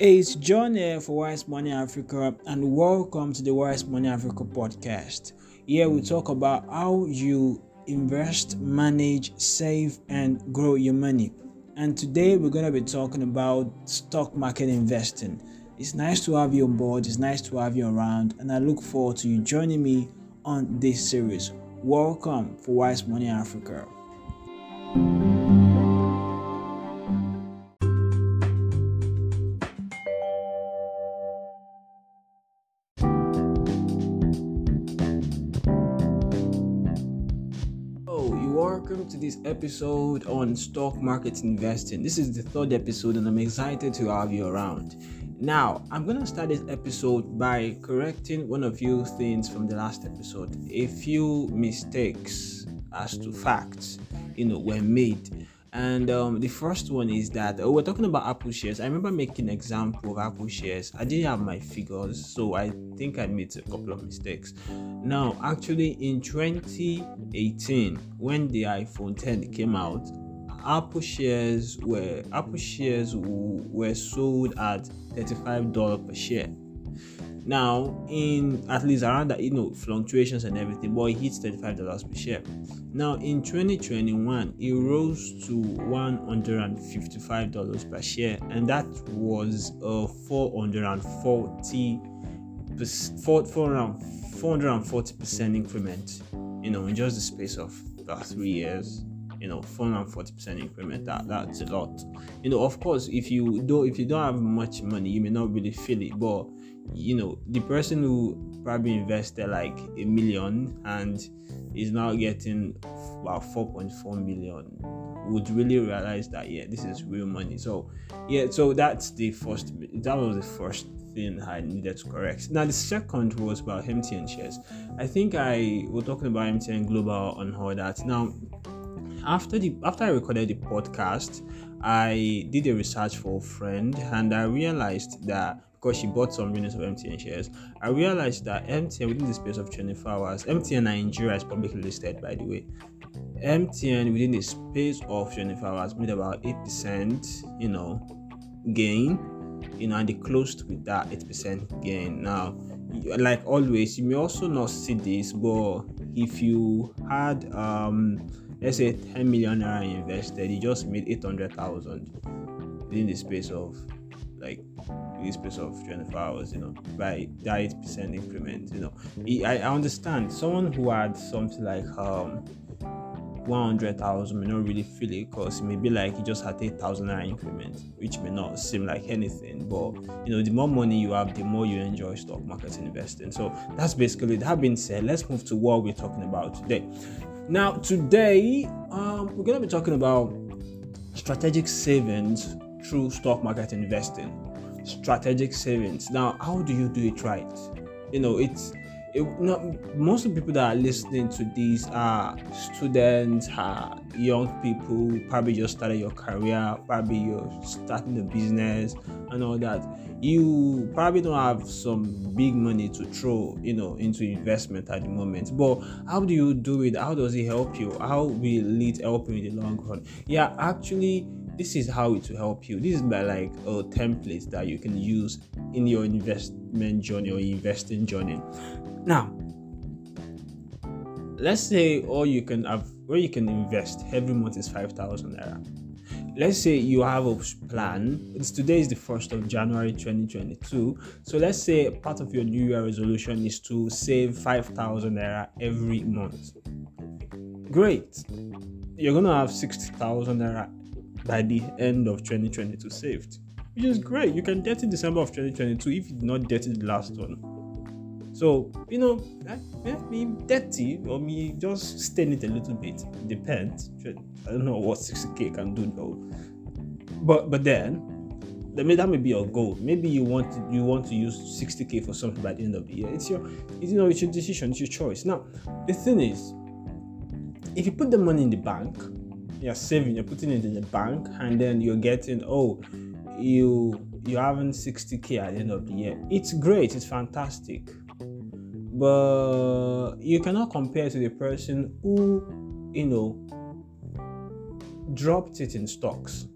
It's John here for Wise Money Africa, and welcome to the Wise Money Africa podcast. Here we talk about how you invest, manage, save, and grow your money. And today we're going to be talking about stock market investing. It's nice to have you on board, it's nice to have you around, and I look forward to you joining me on this series. Welcome for Wise Money Africa. Welcome to this episode on stock market investing. This is the third episode, and I'm excited to have you around. Now, I'm gonna start this episode by correcting one of few things from the last episode. A few mistakes as to facts, you know, were made and um, the first one is that oh, we're talking about Apple shares. I remember making an example of Apple shares. I didn't have my figures, so I think I made a couple of mistakes. Now, actually, in 2018, when the iPhone 10 came out, Apple shares were Apple shares were sold at $35 per share now, in at least around that, you know, fluctuations and everything, but it hits $35 per share. Now, in 2021, it rose to $155 per share, and that was a 440 440% increment, you know, in just the space of about three years you know 440% increment that that's a lot you know of course if you don't if you don't have much money you may not really feel it but you know the person who probably invested like a million and is now getting about 4.4 million would really realize that yeah this is real money. So yeah so that's the first that was the first thing i needed to correct. Now the second was about mtn shares. I think i was talking about mtn global on all that. Now after the after i recorded the podcast i did a research for a friend and i realized that because she bought some units of MTN shares, I realized that MTN within the space of 24 hours, MTN Nigeria is publicly listed by the way. MTN within the space of 24 hours made about 8%, you know, gain, you know, and they closed with that 8% gain. Now, like always, you may also not see this, but if you had um let's say 10 million naira invested, you just made 800,000 within the space of like this space of 24 hours, you know, by that 8% increment, you know. I, I understand someone who had something like um 100,000 may not really feel it because it may be like he just had 8,000 naira increment, which may not seem like anything. But you know, the more money you have, the more you enjoy stock market investing. So that's basically that being said, let's move to what we're talking about today. Now, today, um, we're to be talking about strategic savings through stock market investing. Strategic savings. Now, how do you do it right? You know, it's it, not, most of the people that are listening to these are students, are young people, probably just started your career, probably you're starting a business and all that. You probably don't have some big money to throw, you know, into investment at the moment. But how do you do it? How does it help you? How will it help you in the long run? Yeah, actually, this is how it will help you. This is by like a template that you can use in your investment journey or investing journey. Now, let's say all you can have where you can invest every month is 5,000 naira. Let's say you have a plan. It's today is the 1st of January 2022. So let's say part of your New Year resolution is to save 5,000 naira every month. Great. You're to have 60,000 naira by the end of 2022 saved, which is great. You can it December of 2022 if you did not it the last one. So, you know, I, me dirty or me just stain it a little bit. Depends. I don't know what 60k can do though. But but then that may, that may be your goal. Maybe you want to, you want to use 60k for something by the end of the year. It's your it's, you know it's your decision, it's your choice. Now the thing is, if you put the money in the bank, you're saving, you're putting it in the bank, and then you're getting oh you you're having 60k at the end of the year. It's great, it's fantastic. But you cannot compare to the person who you know dropped it in stocks.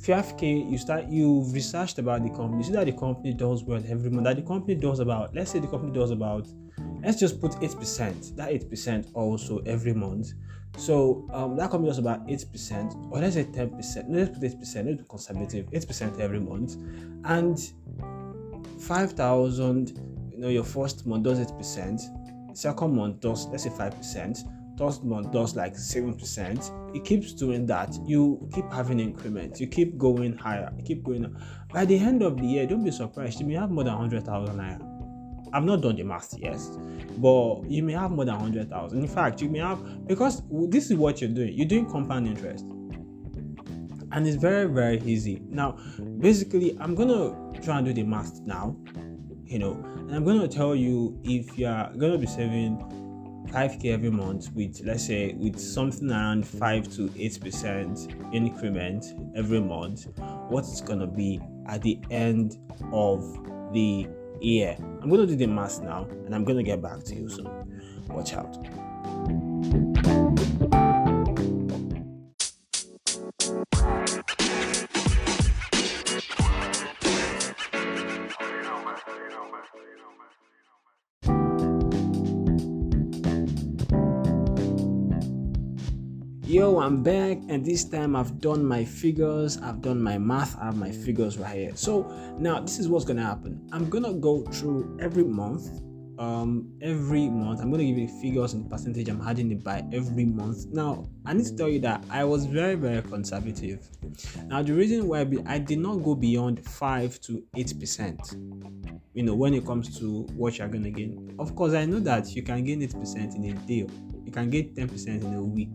5k you start you've researched about the company. You see that the company does well every month that the company does about let's say the company does about let's just put 8% that 8% also every month so um, that company does about 8% or let's say 10% no, let's put 8% let's be conservative 8% every month. And 5000 you know your first month does 8% second month does let's say 5% third month does like 7% it keeps doing that. You keep having increments. You keep going higher. You keep going up. by the end of the year don't be surprised. You may have more than 100000 naira I've not done the math yet, but you may have more than 100,000. In fact, you may have, because this is what you're doing, you're doing compound interest. And it's very, very easy. Now, basically, I'm to try and do the math now, you know, and I'm to tell you if you're to be saving 5k every month with let's say with something around 5 to 8% increment every month what's to be at the end of the year I'm going to do the math now and I'm going to get back to you soon. Watch out. I'm back, and this time I've done my figures, I've done my math, I have my figures right here. So now this is what's gonna happen. I'm gonna go through every month. Um, every month I'm gonna give you figures and percentage I'm adding it by every month. Now I need to tell you that I was very very conservative. Now the reason why I did not go beyond five to eight percent. You know when it comes to what you're gonna gain. Of course, I know that you can gain eight percent in a day. You can get ten percent in a week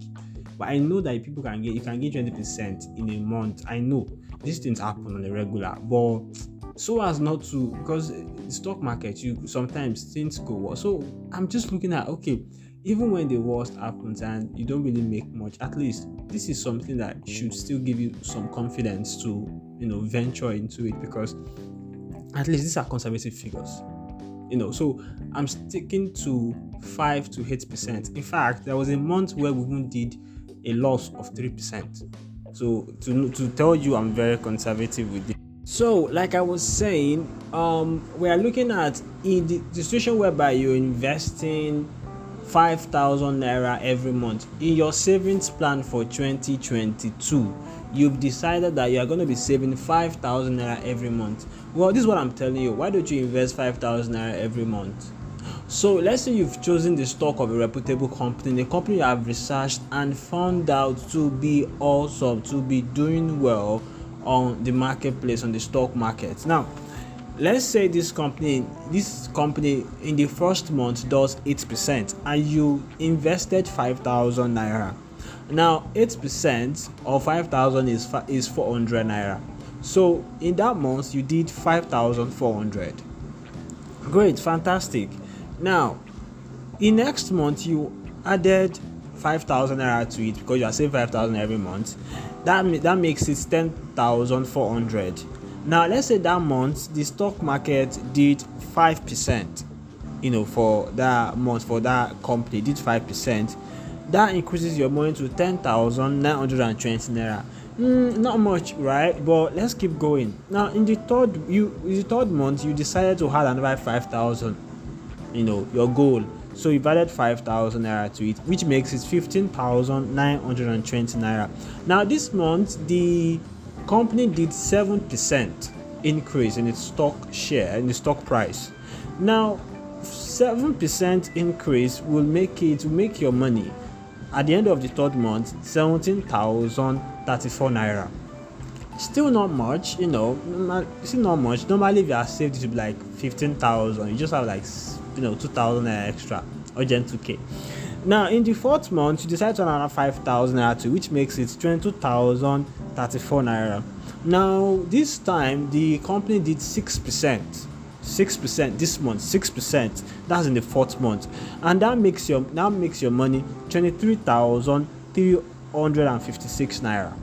but I know that people can get you can get 20% in a month. I know these things happen on a regular, but so as not to because the stock market you sometimes things go well. So I'm just looking at okay, even when the worst happens and you don't really make much, at least this is something that should still give you some confidence to you know venture into it because at least these are conservative figures you know so i'm sticking to 5 to 8 percent in fact there was a month where we even did a loss of 3%. So to, to tell you I'm very conservative with it. So like I was saying, um, we are looking at in the, the situation whereby you're investing 5000 naira every month in your savings plan for 2022 you've decided that you are going to be saving 5000 naira every month well this is what i'm telling you why don't you invest 5000 naira every month so let's say you've chosen the stock of a reputable company, a company you have researched and found out to be awesome, to be doing well on the marketplace, on the stock market. Now, let's say this company, this company in the first month does 8% and you invested 5,000 naira. Now, 8% of 5,000 is is 400 naira. So in that month you did 5,400. Great, fantastic now, in next month you added 5,000 naira to it because you are saving 5,000 every month. That that makes it 10,400. Now, let's say that month the stock market did 5%. You know, for that month for that company did 5%. That increases your money to 10,920 naira. Mm, not much, right? But let's keep going. Now, in the third you in the third month, you decided to add another 5,000 you know your goal. So you've added 5000 naira to it which makes it 15920 naira. Now this month the company did 7% increase in its stock share in the stock price. Now 7% increase will make it make your money. At the end of the third month 17034 naira. Still not much you know still not much. Normally if you are saved it should be like 15000 you just have like you know 2000 extra or gen 2k now in the fourth month you decide to another 5000 naira which makes it 22034 naira. Now this time the company did 6% 6% this month 6% that's in the fourth month. And that makes your that makes your money 23356 naira.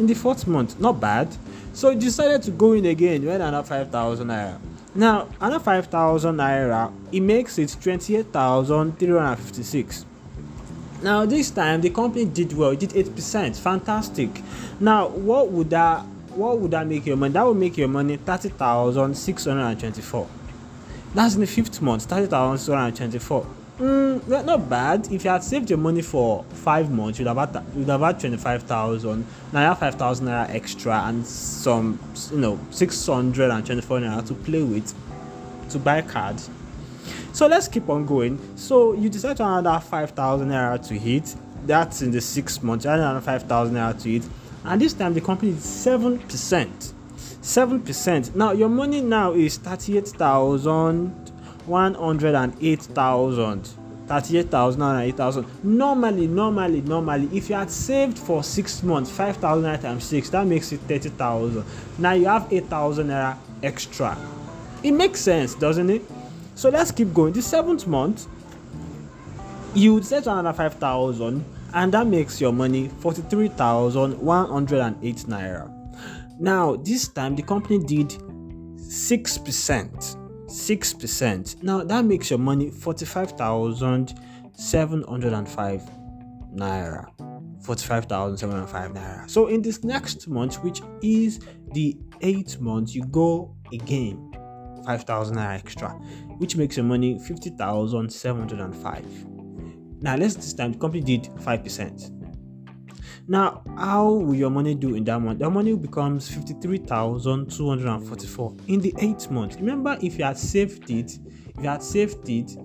In the fourth month not bad. So you decided to go in again you had another 5000 naira now, another 5,000 naira, it makes it 28,356. Now, this time the company did well, it did 8%. Fantastic. Now, what would that what would that make your money? That would make your money 30,624. That's in the fifth month, 30,624. Mm, not bad. If you had saved your money for five months, you'd have had, you'd have had 25,000. Now you have 5,000 naira extra and some, you know, 624 naira to play with to buy cards. So let's keep on going. So you decide to add another 5,000 naira to hit. That's in the six months. Add another 5,000 naira to hit. And this time the company is 7%. 7%. Now your money now is 38,108,000. 38,000 Normally, normally, normally, if you had saved for six months, 5,000 times six, that makes it 30,000. Now you have 8,000 naira extra. It makes sense, doesn't it? So let's keep going. The seventh month, you would set another 5,000 and that makes your money 43,108 naira. Now, this time the company did 6%. 6%. Now, that makes your money 45,705 naira. 45,705 naira. So, in this next month, which is the eighth month, you go again 5,000 naira extra, which makes your money 50,705. Now, let's this time the company did 5%. Now, how will your money do in that month? Your money becomes 53,244 in the eighth month. Remember, if you had saved it, if you had saved it,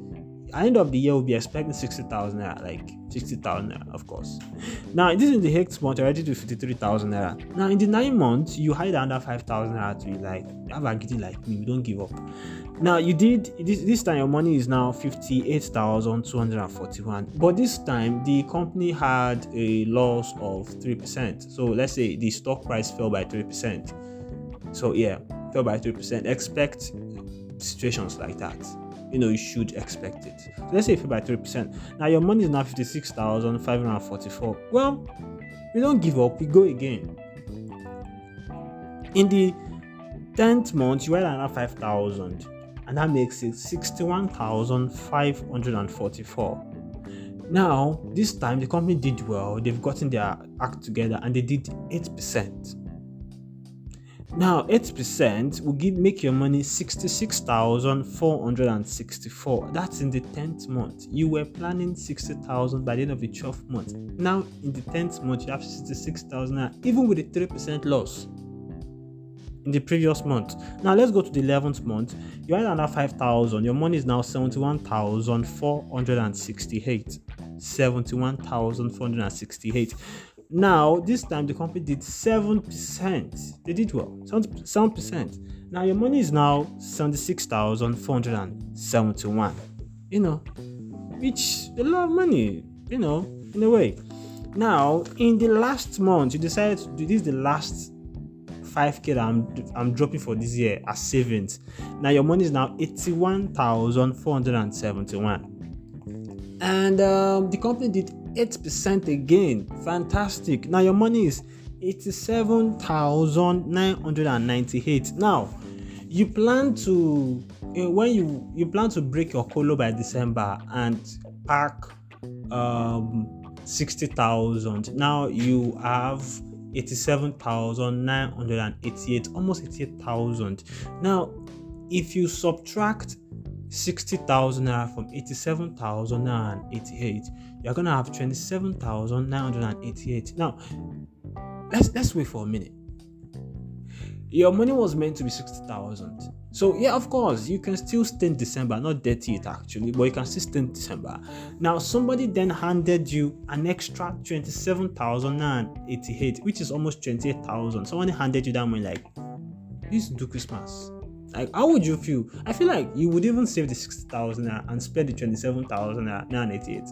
end of the year, we'll be expecting 60,000 naira, like 60,000 naira, of course. Now, this is the eighth month, already to 53,000 naira. Now, in the nine months, you hide under 5,000 naira to be like, have a giddy like me, we don't give up. Now, you did this, this time, your money is now 58,241, but this time, the company had a loss of 3%. So, let's say the stock price fell by 3%. So, yeah, fell by 3%. Expect situations like that you know you should expect it. So let's say if you buy 3%. Now your money is now 56,544. Well, we don't give up, we go again. In the 10th month, you add another 5,000, and that makes it 61,544. Now, this time the company did well, they've gotten their act together and they did 8%. Now, 8% will give make your money 66,464. That's in the 10th month. You were planning 60,000 by the end of the 12th month. Now, in the 10th month, you have 66,000, even with a 3% loss in the previous month. Now, let's go to the 11th month. You had another 5,000. Your money is now 71,468. 71,468. Now, this time the company did 7%. They did well. 7%. Now your money is now 76,471. You know, which a lot of money, you know, in a way. Now, in the last month, you decided to do this the last 5k that I'm I'm dropping for this year as savings. Now your money is now 81,471. And um, the company did 8% again. Fantastic. Now your money is 87,998. Now, you plan to uh, when you you plan to break your colo by December and pack um 60,000. Now you have 87,988, almost 88,000. Now, if you subtract 60,000 naira from 87,988, you're gonna have 27,988. Now, let's let's wait for a minute. Your money was meant to be 60,000. So, yeah, of course, you can still stay December, not dirty it actually, but you can still stay December. Now, somebody then handed you an extra 27,988, which is almost 28,000. Someone handed you that money, like, this do Christmas like, how would you feel? I feel like you would even save the 60,000 and spend the 27,988.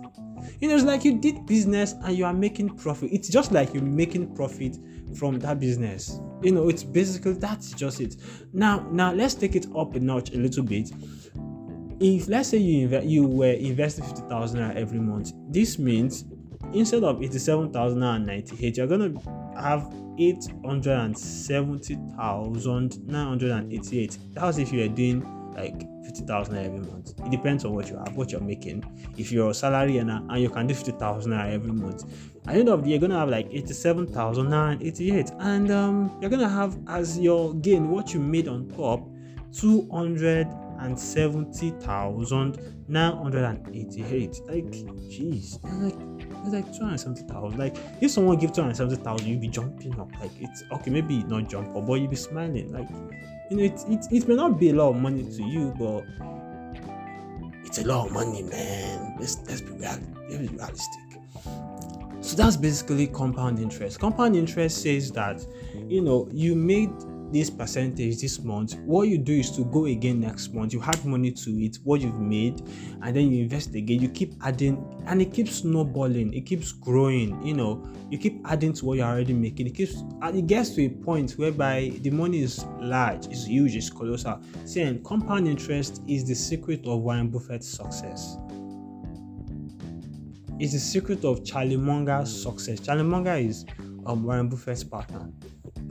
You know, it's like you did business and you are making profit. It's just like you're making profit from that business. You know, it's basically that's just it. Now, now let's take it up a notch a little bit. If let's say you invest, you were investing 50,000 every month, this means instead of 87,098, you're gonna have 870,988. That was if you were doing like 50,000 every month. It depends on what you have, what you're making. If you're a salary earner and you can do 50,000 every month, at the end of the year, you're gonna have like 87,988, and um, you're gonna have as your gain what you made on top 270,988. Like, jeez, like it's like 270,000. Like, if someone give 270,000, you'll be jumping up. Like, it's okay, maybe not jump up, but you'll be smiling. Like, you know, it, it, it may not be a lot of money to you, but it's a lot of money, man. Let's, let's, be, real, let's be realistic. So that's basically compound interest. Compound interest says that, you know, you made this percentage this month what you do is to go again next month. You add money to it what you've made and then you invest again. You keep adding and it keeps snowballing. It keeps growing you know. You keep adding to what you're already making. It keeps and it gets to a point whereby the money is large it's huge it's colossal. Saying compound interest is the secret of warren buffett's success. It's the secret of charlie munger's success. Charlie munger is um, warren buffett's partner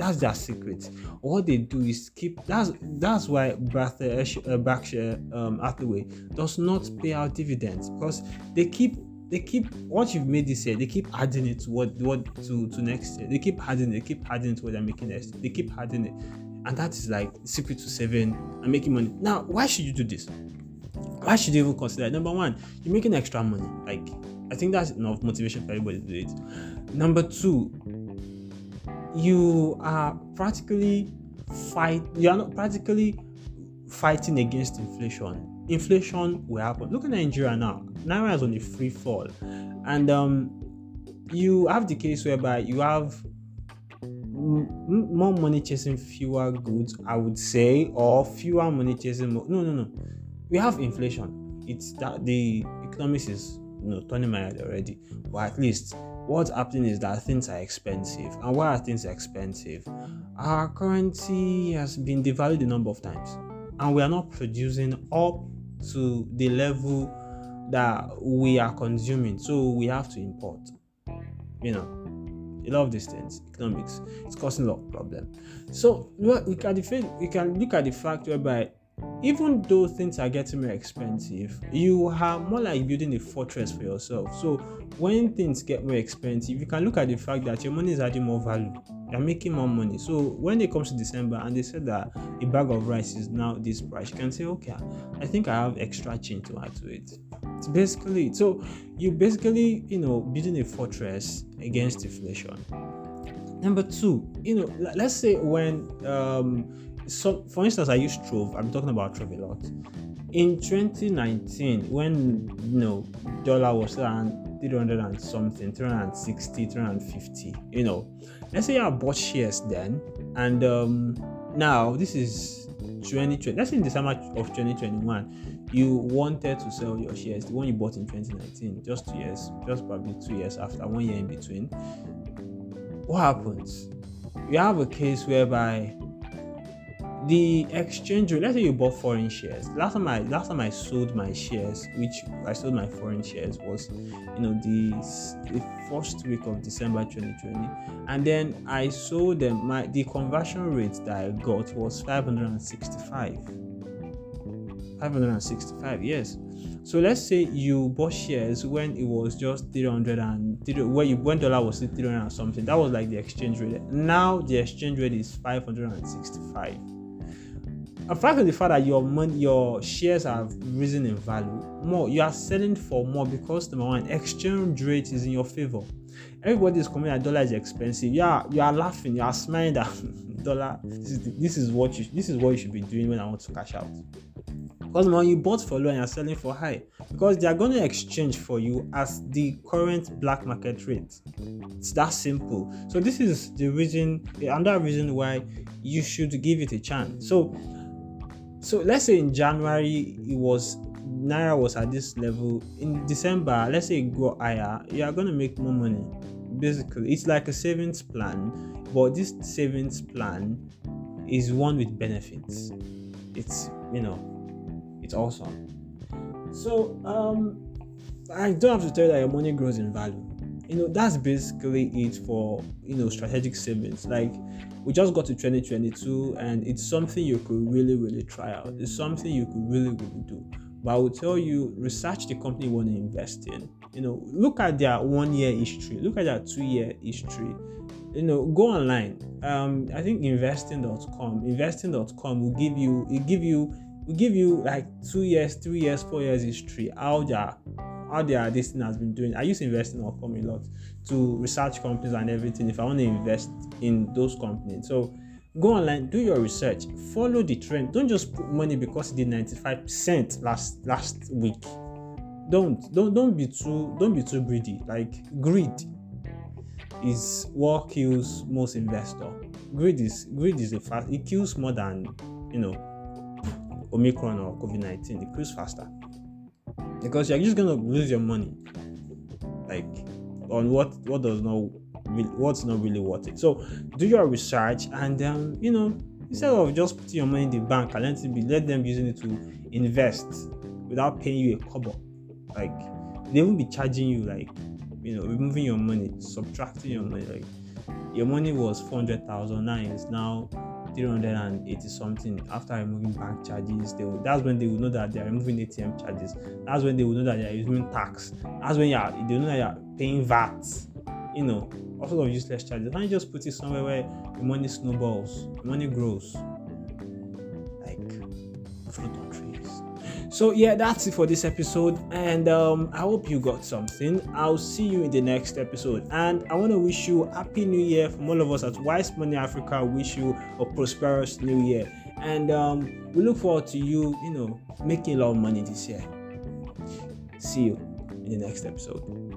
that's their secret. What they do is keep. That's that's why Berkshire, uh, Berkshire um, Hathaway does not pay out dividends because they keep they keep what you've made this year. They keep adding it to what what to to next year. They keep adding. They keep adding it to what they're making next. They keep adding it, and that is like secret to saving and making money. Now, why should you do this? Why should you even consider it? Number one, you're making extra money. Like I think that's enough motivation for everybody to do it. Number two, you are practically fight you are not practically fighting against inflation. Inflation will happen. Look at nigeria now. Naira is on a free fall. And um you have the case whereby you have more money chasing fewer goods i would say or fewer money chasing more no no no. We have inflation. It's that the economics is you know turning my head already. But at least what's happening is that things are expensive. And why are things expensive? Our currency has been devalued a number of times, and we are not producing up to the level that we are consuming. So we have to import. You know, a lot of these things, economics, it's causing a lot of problem. So we can defend, we can look at the fact whereby even though things are getting more expensive, you are more like building a fortress for yourself. So when things get more expensive, you can look at the fact that your money is adding more value. You're making more money. So when it comes to December and they said that a bag of rice is now this price, you can say, okay, I think I have extra change to add to it. It's basically. So you basically, you know, building a fortress against inflation. Number two, you know, let's say when um so for instance, I use Trove. I'm talking about Trove a lot. In 2019, when you know dollar was around 300 and something, 360, 350, you know, let's say I bought shares then, and um, now this is 2020. Let's say in December of 2021, you wanted to sell your shares, the one you bought in 2019, just two years, just probably two years after, one year in between. What happens? You have a case whereby the exchange rate let's say you bought foreign shares. Last time i last time i sold my shares which i sold my foreign shares was you know the, the first week of december 2020 and then i sold them my the conversion rate that i got was 565 565 yes. So let's say you bought shares when it was just 300 and when you when dollar was 300 and something that was like the exchange rate. Now the exchange rate is 565 apart from the fact that your money, your shares have risen in value more, you are selling for more because number one, exchange rate is in your favor. Everybody is coming that dollar is expensive. Yeah, you are laughing, you are smiling that dollar. This is, the, this is what you this is what you should be doing when I want to cash out. Because when you bought for low and you're selling for high, because they are going to exchange for you as the current black market rate. It's that simple. So this is the reason, the another reason why you should give it a chance. So so let's say in January it was Naira was at this level. In December, let's say it go higher, you are gonna make more money. Basically, it's like a savings plan, but this savings plan is one with benefits. It's you know, it's awesome. So um I don't have to tell you that your money grows in value. You know that's basically it for you know strategic savings. Like we just got to 2022 and it's something you could really really try out. It's something you could really really do. But i will tell you research the company you want to invest in. You know look at their one year history. Look at their two year history. You know go online. Um i think investing.com investing.com will give you will give you will give you like two years three years four years history how their how their this thing has been doing i use investing.com a lot to research companies and everything if i want to invest in those companies so go online do your research follow the trend don't just put money because it did 95% last last week don't don't don't be too don't be too greedy like greed is what kills most investor. Greed is greed is a fast it kills more than you know Omicron or COVID-19. It kills faster. Because you're just gonna lose your money. Like on what what does not what's not really worth it. So do your research and um, you know, instead of just putting your money in the bank and let it be let them using it to invest without paying you a kobo. Like they won't be charging you like you know removing your money subtracting your money like your money was 400,000 now it's now 380 something after removing bank charges they will, that's when they will know that they are removing atm charges. That's when they will know that they are using tax. That's when you are they know that you are paying vat you know all sort of useless charges. And you just put it somewhere where the money snowballs the money grows so yeah, that's it for this episode, and um, I hope you got something. I'll see you in the next episode, and I want to wish you happy New Year from all of us at Wise Money Africa. Wish you a prosperous New Year, and um, we look forward to you, you know, making a lot of money this year. See you in the next episode.